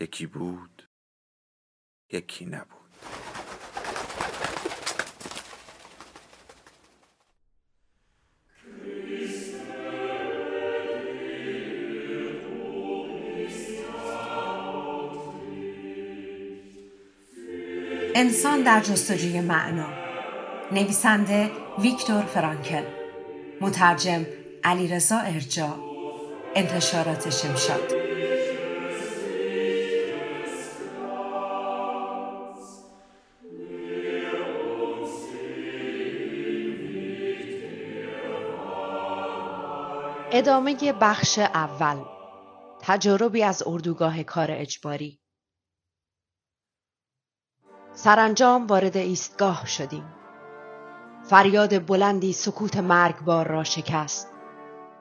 یکی بود یکی نبود. انسان در جستجوی معنا. نویسنده ویکتور فرانکل. مترجم علیرضا ارجا. انتشارات شمشاد. ادامه بخش اول تجاربی از اردوگاه کار اجباری. سرانجام وارد ایستگاه شدیم. فریاد بلندی سکوت مرگبار را شکست.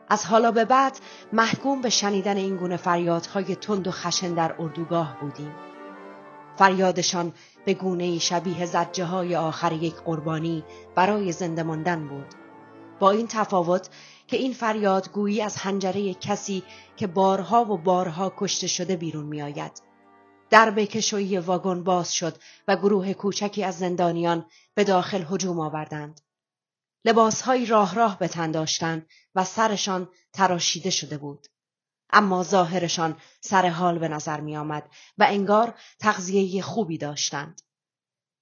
از حالا به بعد محکوم به شنیدن این گونه فریادهای تند و خشن در اردوگاه بودیم. فریادشان به گونه شبیه زجه های آخر یک قربانی برای زنده ماندن بود. با این تفاوت که این فریاد گویی از حنجره کسی که بارها و بارها کشته شده بیرون می آید. درب کشویی واگن باز شد و گروه کوچکی از زندانیان به داخل هجوم آوردند. لباسهایی راه راه به تن داشتند و سرشان تراشیده شده بود. اما ظاهرشان سر حال به نظر می آمد و انگار تغذیه خوبی داشتند.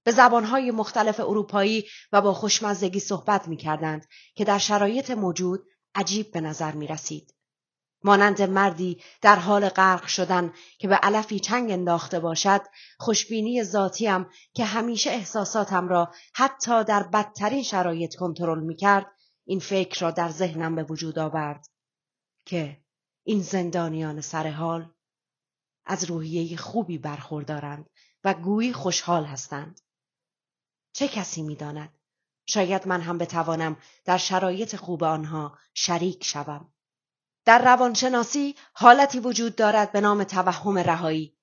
به زبانهای مختلف اروپایی و با خوشمزدگی صحبت می کردند که در شرایط موجود عجیب به نظر می رسید. مانند مردی در حال غرق شدن که به علفی چنگ انداخته باشد خوشبینی ذاتیم که همیشه احساساتم را حتی در بدترین شرایط کنترل می کرد این فکر را در ذهنم به وجود آورد که این زندانیان سر حال از روحیه خوبی برخوردارند و گویی خوشحال هستند چه کسی می‌داند شاید من هم بتوانم در شرایط خوب آنها شریک شوم. در روانشناسی حالتی وجود دارد به نام توهم رهایی.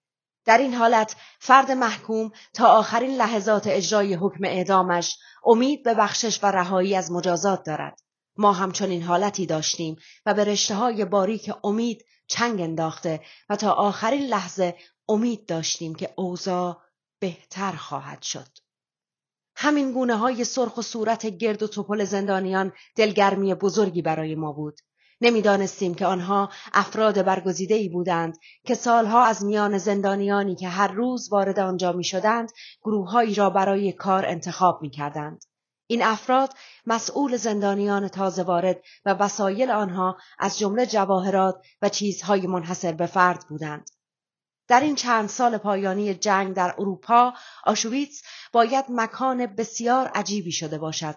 در این حالت فرد محکوم تا آخرین لحظات اجرای حکم اعدامش امید به بخشش و رهایی از مجازات دارد. ما همچنین حالتی داشتیم و به رشته های باریک امید چنگ انداخته و تا آخرین لحظه امید داشتیم که اوضاع بهتر خواهد شد. همین گونه های سرخ و صورت گرد و توپل زندانیان دلگرمی بزرگی برای ما بود. نمی‌دانستیم که آنها افراد برگزیده ای بودند که سالها از میان زندانیانی که هر روز وارد آنجا می شدند گروههایی را برای کار انتخاب می کردند. این افراد مسئول زندانیان تازه وارد و وسایل آنها از جمله جواهرات و چیزهای منحصر به فرد بودند. در این چند سال پایانی جنگ در اروپا آشویتس باید مکان بسیار عجیبی شده باشد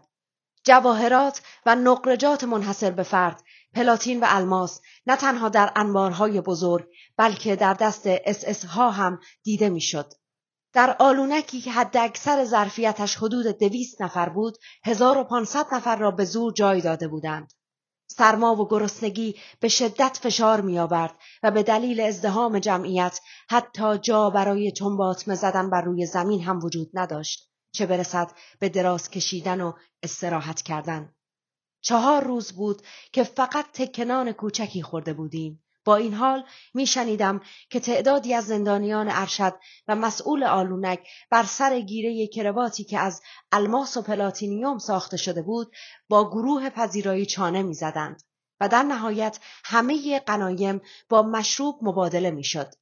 جواهرات و نقرجات منحصر به فرد پلاتین و الماس نه تنها در انبارهای بزرگ بلکه در دست اس ها هم دیده می‌شد. در آلونکی که حد اکثر ظرفیتش حدود دویست نفر بود 1500 نفر را به زور جای داده بودند. سرما و گرسنگی به شدت فشار می آورد و به دلیل ازدهام جمعیت حتی جا برای چنباتمه زدن بر روی زمین هم وجود نداشت چه برسد به دراز کشیدن و استراحت کردن. چهار روز بود که فقط تکنان کوچکی خورده بودیم. با این حال میشنیدم که تعدادی از زندانیان ارشد و مسئول آلونک بر سر گیره کرواتی که از الماس و پلاتینیوم ساخته شده بود با گروه پذیرایی چانه می‌زدند و در نهایت همه قنایم با مشروب مبادله می‌شد.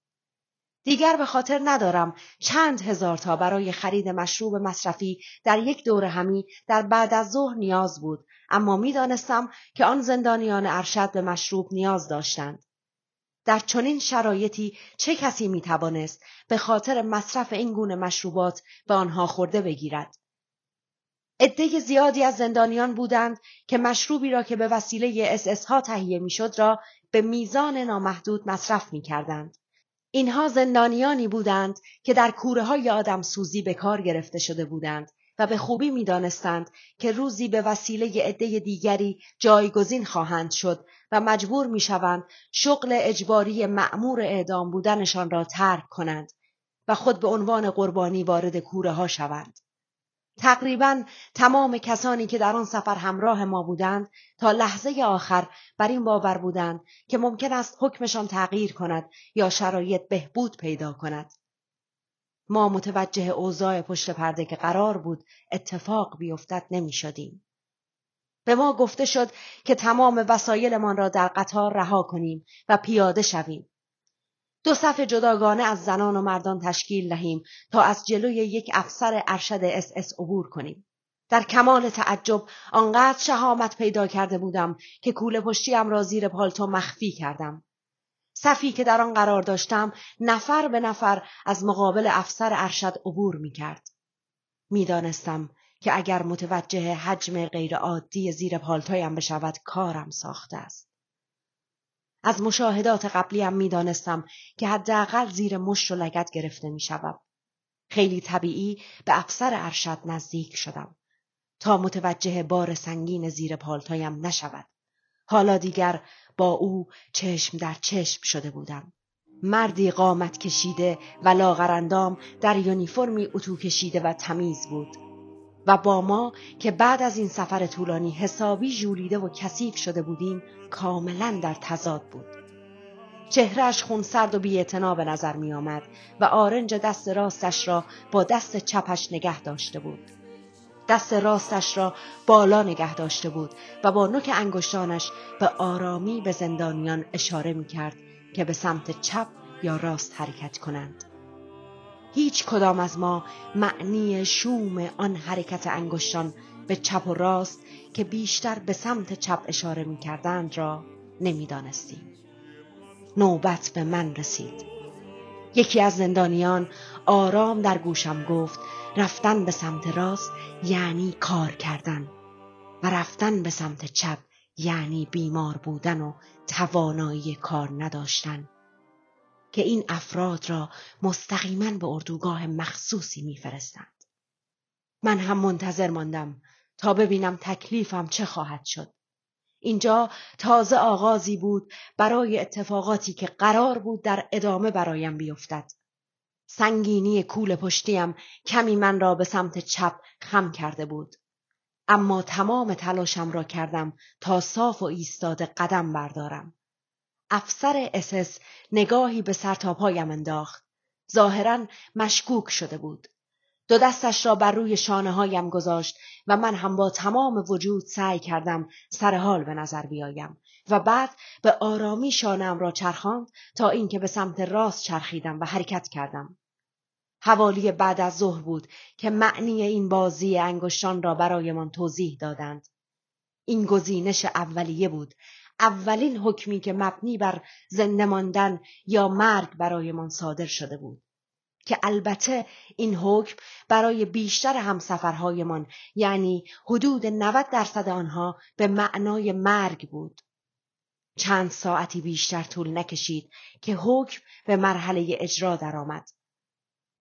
دیگر به خاطر ندارم چند هزار تا برای خرید مشروب مصرفی در یک دور همی در بعد از ظهر نیاز بود اما می‌دانستم که آن زندانیان ارشد به مشروب نیاز داشتند در چنین شرایطی چه کسی می توانست به خاطر مصرف این گونه مشروبات به آنها خورده بگیرد عده زیادی از زندانیان بودند که مشروبی را که به وسیله اس ها تهیه می‌شد را به میزان نامحدود مصرف می کردند. اینها زندانیانی بودند که در کوره های آدم سوزی به کار گرفته شده بودند و به خوبی می‌دانستند که روزی به وسیله عده دیگری جایگزین خواهند شد و مجبور می‌شوند شغل اجباری معمور اعدام بودنشان را ترک کنند و خود به عنوان قربانی وارد کوره ها شوند. تقریبا تمام کسانی که در آن سفر همراه ما بودند تا لحظه آخر بر این باور بودند که ممکن است حکمشان تغییر کند یا شرایط بهبود پیدا کند. ما متوجه اوضاع پشت پرده که قرار بود اتفاق بیفتد نمی شدیم. به ما گفته شد که تمام وسایلمان را در قطار رها کنیم و پیاده شویم. دو صف جداگانه از زنان و مردان تشکیل دهیم تا از جلوی یک افسر ارشد اس اس عبور کنیم. در کمال تعجب آنقدر شهامت پیدا کرده بودم که کوله پشتیم را زیر پالتو مخفی کردم. صفی که در آن قرار داشتم نفر به نفر از مقابل افسر ارشد عبور می کرد. می دانستم که اگر متوجه حجم غیرعادی زیر پالتویم بشود کارم ساخته است. از مشاهدات قبلیم می دانستم که حداقل زیر مشت و لگد گرفته می شود. خیلی طبیعی به افسر ارشد نزدیک شدم تا متوجه بار سنگین زیر پالتویم نشود. حالا دیگر با او چشم در چشم شده بودم. مردی قامت کشیده و لاغرندام در یونیفرمی اتو کشیده و تمیز بود و با ما که بعد از این سفر طولانی حسابی ژولیده و کثیف شده بودیم کاملا در تضاد بود. چهرش خونسرد و بیاعتنا به نظر می آمد و آرنج دست راستش را با دست چپش نگه داشته بود. دست راستش را بالا نگه داشته بود و با نوک انگشتانش به آرامی به زندانیان اشاره می کرد که به سمت چپ یا راست حرکت کنند. هیچ کدام از ما معنی شوم آن حرکت انگشتان به چپ و راست که بیشتر به سمت چپ اشاره می کردند را نمی‌دانستیم. نوبت به من رسید. یکی از زندانیان آرام در گوشم گفت رفتن به سمت راست یعنی کار کردن و رفتن به سمت چپ یعنی بیمار بودن و توانایی کار نداشتن که این افراد را مستقیما به اردوگاه مخصوصی میفرستند. من هم منتظر ماندم تا ببینم تکلیفم چه خواهد شد. اینجا تازه آغازی بود برای اتفاقاتی که قرار بود در ادامه برایم بیفتد. سنگینی کول پشتیم کمی من را به سمت چپ خم کرده بود. اما تمام تلاشم را کردم تا صاف و ایستاده قدم بردارم. افسر اسس نگاهی به سرتاپایم انداخت. ظاهرا مشکوک شده بود. دو دستش را بر روی شانه هایم گذاشت و من هم با تمام وجود سعی کردم سر حال به نظر بیایم و بعد به آرامی شانم را چرخاند تا اینکه به سمت راست چرخیدم و حرکت کردم. حوالی بعد از ظهر بود که معنی این بازی انگشتان را برایمان توضیح دادند. این گزینش اولیه بود. اولین حکمی که مبنی بر زنده ماندن یا مرگ برایمان صادر شده بود. که البته این حکم برای بیشتر همسفرهایمان یعنی حدود 90 درصد آنها به معنای مرگ بود. چند ساعتی بیشتر طول نکشید که حکم به مرحله اجرا درآمد.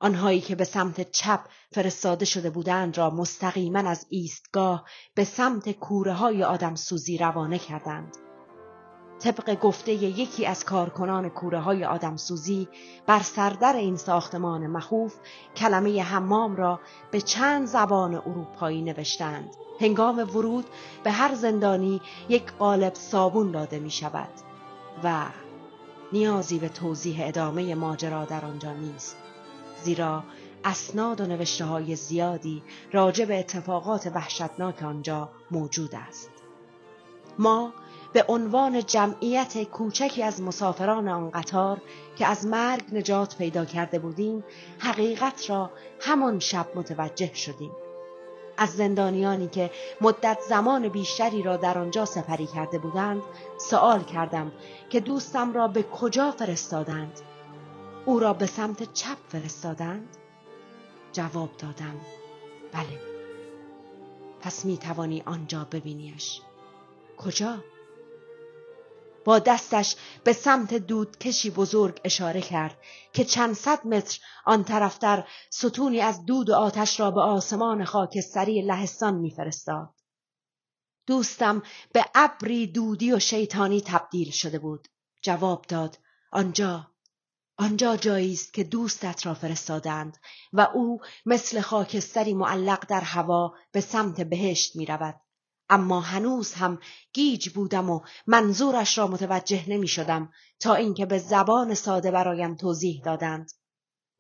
آنهایی که به سمت چپ فرستاده شده بودند را مستقیما از ایستگاه به سمت کوره های آدم سوزی روانه کردند. طبق گفته یکی از کارکنان کوره های آدم سوزی بر سردر این ساختمان مخوف کلمه حمام را به چند زبان اروپایی نوشتند. هنگام ورود به هر زندانی یک قالب صابون داده می شود و نیازی به توضیح ادامه ماجرا در آنجا نیست. زیرا اسناد و نوشته های زیادی راجع به اتفاقات وحشتناک آنجا موجود است. ما به عنوان جمعیت کوچکی از مسافران آن قطار که از مرگ نجات پیدا کرده بودیم حقیقت را همان شب متوجه شدیم. از زندانیانی که مدت زمان بیشتری را در آنجا سپری کرده بودند سوال کردم که دوستم را به کجا فرستادند او را به سمت چپ فرستادند؟ جواب دادم بله. پس می توانی آنجا ببینیش. کجا؟ با دستش به سمت دودکشی بزرگ اشاره کرد که چند صد متر آن طرفتر ستونی از دود و آتش را به آسمان خاکستری لهستان میفرستاد. دوستم به ابری دودی و شیطانی تبدیل شده بود. جواب داد آنجا. آنجا جایی است که دوستت را فرستادند و او مثل خاکستری معلق در هوا به سمت بهشت می رود. اما هنوز هم گیج بودم و منظورش را متوجه نمی شدم تا اینکه به زبان ساده برایم توضیح دادند.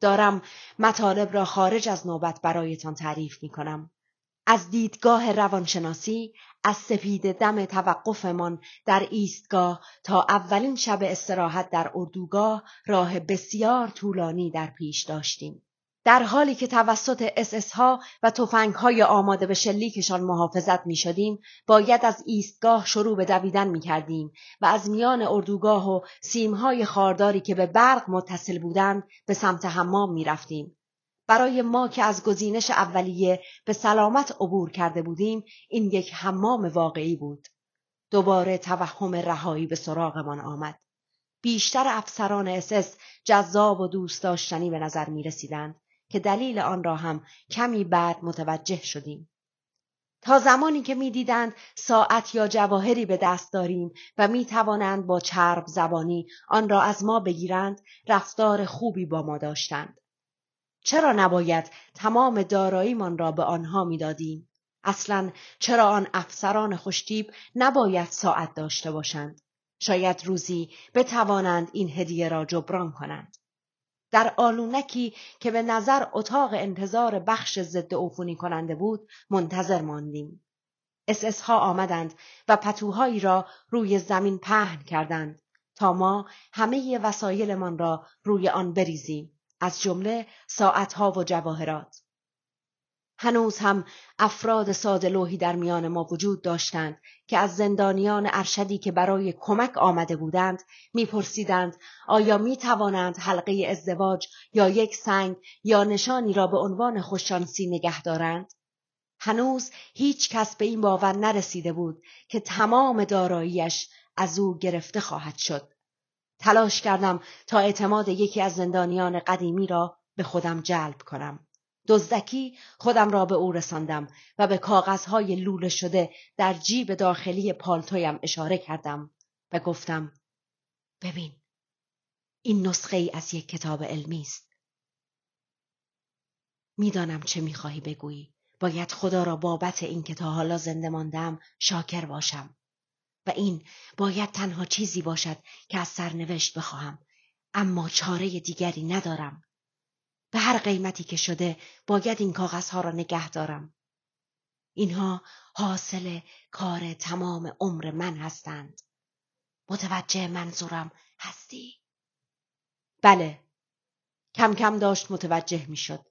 دارم مطالب را خارج از نوبت برایتان تعریف می کنم. از دیدگاه روانشناسی از سپید دم توقفمان در ایستگاه تا اولین شب استراحت در اردوگاه راه بسیار طولانی در پیش داشتیم. در حالی که توسط اس ها و توفنگ های آماده به شلیکشان محافظت می شدیم، باید از ایستگاه شروع به دویدن می کردیم و از میان اردوگاه و سیم های خارداری که به برق متصل بودند به سمت حمام می رفتیم. برای ما که از گزینش اولیه به سلامت عبور کرده بودیم این یک حمام واقعی بود. دوباره توهم رهایی به سراغمان آمد. بیشتر افسران اسس جذاب و دوست داشتنی به نظر می رسیدند که دلیل آن را هم کمی بعد متوجه شدیم. تا زمانی که می‌دیدند ساعت یا جواهری به دست داریم و می توانند با چرب زبانی آن را از ما بگیرند رفتار خوبی با ما داشتند. چرا نباید تمام داراییمان را به آنها می‌دادیم؟ اصلا چرا آن افسران خوشتیب نباید ساعت داشته باشند؟ شاید روزی بتوانند این هدیه را جبران کنند. در آلونکی که به نظر اتاق انتظار بخش ضد عفونی کننده بود منتظر ماندیم. اس ها آمدند و پتوهایی را روی زمین پهن کردند تا ما همه وسایلمان را روی آن بریزیم. از جمله ساعتها و جواهرات هنوز هم افراد ساده لوحی در میان ما وجود داشتند که از زندانیان ارشدی که برای کمک آمده بودند میپرسیدند آیا می توانند حلقه ازدواج یا یک سنگ یا نشانی را به عنوان خوششانسی نگه دارند؟ هنوز هیچ کس به این باور نرسیده بود که تمام داراییش از او گرفته خواهد شد. تلاش کردم تا اعتماد یکی از زندانیان قدیمی را به خودم جلب کنم. دزدکی خودم را به او رساندم و به کاغذهای لوله شده در جیب داخلی پالتویم اشاره کردم و گفتم ببین این نسخه ای از یک کتاب علمی است. می‌دانم چه می‌خواهی بگویی. باید خدا را بابت این که تا حالا زنده ماندم شاکر باشم. و این باید تنها چیزی باشد که از سرنوشت بخواهم اما چاره دیگری ندارم. به هر قیمتی که شده باید این کاغذها را نگه دارم. اینها حاصل کار تمام عمر من هستند. متوجه منظورم هستی؟ بله. کم کم داشت متوجه می‌شد.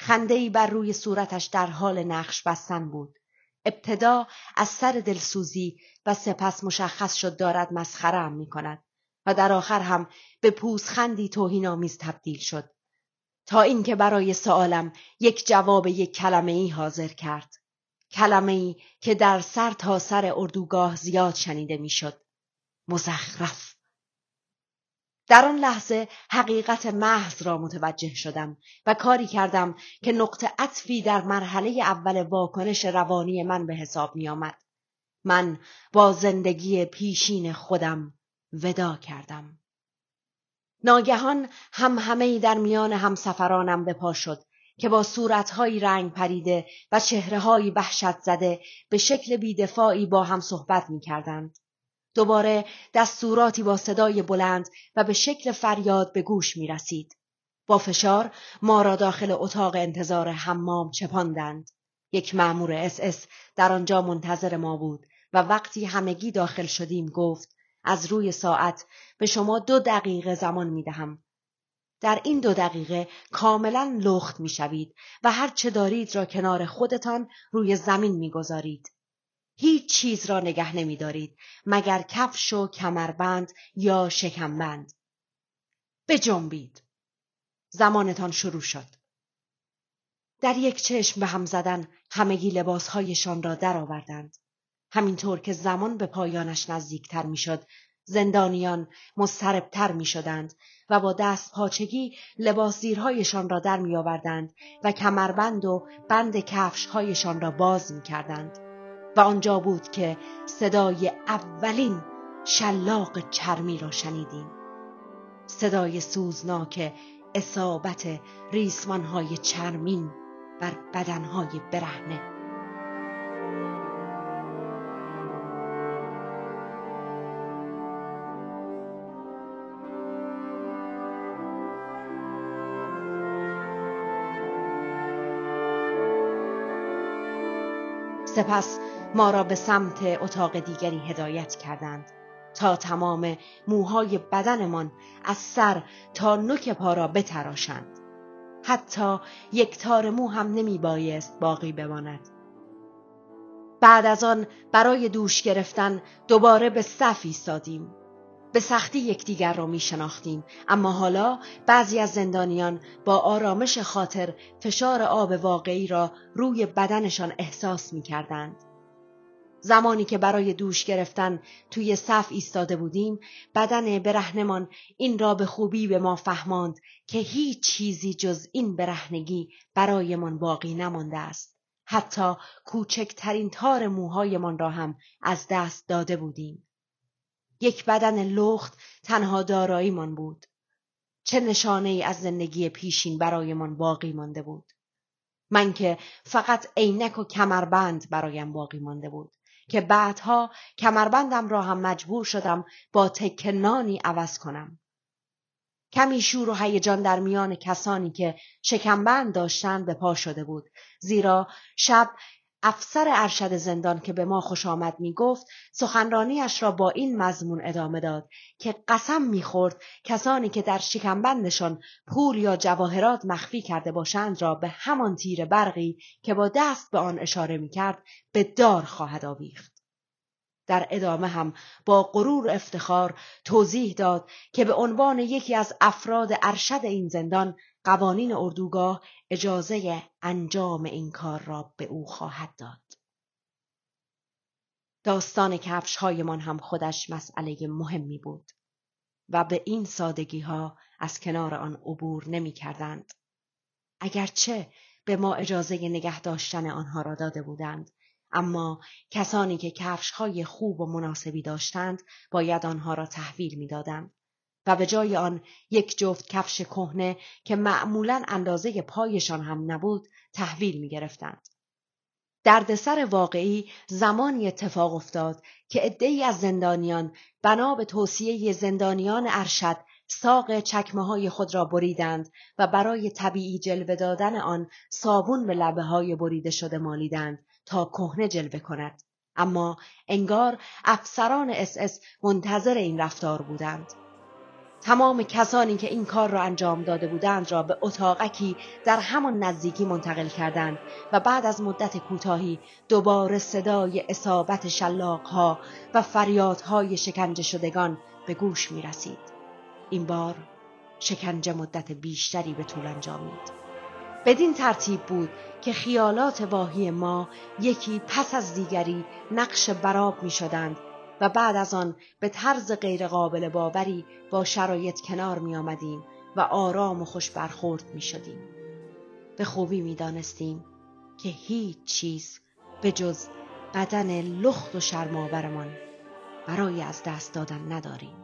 خنده ای بر روی صورتش در حال نقش بستن بود. ابتدا از سر دلسوزی و سپس مشخص شد دارد مسخره می کند و در آخر هم به پوزخندی توهینآمیز تبدیل شد تا اینکه برای سوالم یک جواب یک کلمه ای حاضر کرد. کلمه ای که در سر تا سر اردوگاه زیاد شنیده می‌شد. مزخرف. در آن لحظه حقیقت محض را متوجه شدم و کاری کردم که نقطه عطفی در مرحله اول واکنش روانی من به حساب می آمد. من با زندگی پیشین خودم ودا کردم. ناگهان هم همه در میان همسفرانم به پا شد که با صورتهایی رنگ پریده و چهرههایی وحشت زده به شکل بیدفاعی با هم صحبت می کردند. دوباره دستوراتی با صدای بلند و به شکل فریاد به گوش می رسید. با فشار ما را داخل اتاق انتظار حمام چپاندند. یک مأمور اس اس در آنجا منتظر ما بود و وقتی همگی داخل شدیم گفت از روی ساعت به شما دو دقیقه زمان می دهم. در این دو دقیقه کاملا لخت می شوید و هر چه دارید را کنار خودتان روی زمین می گذارید. هیچ چیز را نگه نمی دارید مگر کفش و کمربند یا شکمبند. جنبید. زمانتان شروع شد. در یک چشم به هم زدن همگی لباسهایشان را درآوردند. همینطور که زمان به پایانش نزدیکتر می‌شد زندانیان مضطربتر می شدند و با دست پاچگی لباس زیرهایشان را در می آوردند و کمربند و بند کفشهایشان را باز می کردند و آنجا بود که صدای اولین شلاق چرمی را شنیدیم. صدای سوزناک اصابت ریسمانهای چرمین بر بدنهای برهنه. سپس ما را به سمت اتاق دیگری هدایت کردند تا تمام موهای بدنمان از سر تا نوک پا را بتراشند. حتی یک تار مو هم نمی بایست باقی بماند. بعد از آن برای دوش گرفتن دوباره به صف ایستادیم. به سختی یکدیگر را می شناختیم. اما حالا بعضی از زندانیان با آرامش خاطر فشار آب واقعی را روی بدنشان احساس می کردند. زمانی که برای دوش گرفتن توی صف ایستاده بودیم بدن برهنمان این را به خوبی به ما فهماند که هیچ چیزی جز این برهنگی برایمان باقی نمانده است. حتی کوچکترین تار موهایمان را هم از دست داده بودیم. یک بدن لخت تنها داراییمان بود. چه نشانه ای از زندگی پیشین برایمان باقی مانده بود؟ من که فقط عینک و کمربند برایم باقی مانده بود. که بعدها کمربندم را هم مجبور شدم با تکنانی عوض کنم. کمی شور و هیجان در میان کسانی که شکمبند داشتند به پا شده بود زیرا شب افسر ارشد زندان که به ما خوش آمد می گفت سخنرانیش را با این مضمون ادامه داد که قسم می‌خورد کسانی که در شکمبندشان پول یا جواهرات مخفی کرده باشند را به همان تیر برقی که با دست به آن اشاره می کرد به دار خواهد آویخت. در ادامه هم با غرور افتخار توضیح داد که به عنوان یکی از افراد ارشد این زندان قوانین اردوگاه اجازه انجام این کار را به او خواهد داد. داستان کفش هایمان هم خودش مسئله مهمی بود و به این سادگی ها از کنار آن عبور نمی کردند. اگرچه به ما اجازه نگه داشتن آنها را داده بودند اما کسانی که کفش های خوب و مناسبی داشتند باید آنها را تحویل می‌دادند و به جای آن یک جفت کفش کهنه که معمولا اندازه پایشان هم نبود تحویل می گرفتند. دردسر واقعی زمانی اتفاق افتاد که عدهای از زندانیان بنا به توصیه زندانیان ارشد ساق چکمه های خود را بریدند و برای طبیعی جلوه دادن آن صابون به لبه های بریده شده مالیدند تا کهنه جلوه کند اما انگار افسران اس اس منتظر این رفتار بودند تمام کسانی که این کار را انجام داده بودند را به اتاقکی در همان نزدیکی منتقل کردند و بعد از مدت کوتاهی دوباره صدای اصابت شلاقها و فریادهای شکنجه شدگان به گوش می رسید. این بار شکنجه مدت بیشتری به طول انجامید. بدین ترتیب بود که خیالات واهی ما یکی پس از دیگری نقش براب می شدند و بعد از آن به طرز غیرقابل باوری با شرایط کنار می آمدیم و آرام و خوش برخورد می شدیم. به خوبی می دانستیم که هیچ چیز به جز بدن لخت و شرماورمان برای از دست دادن نداریم.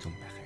ton mari.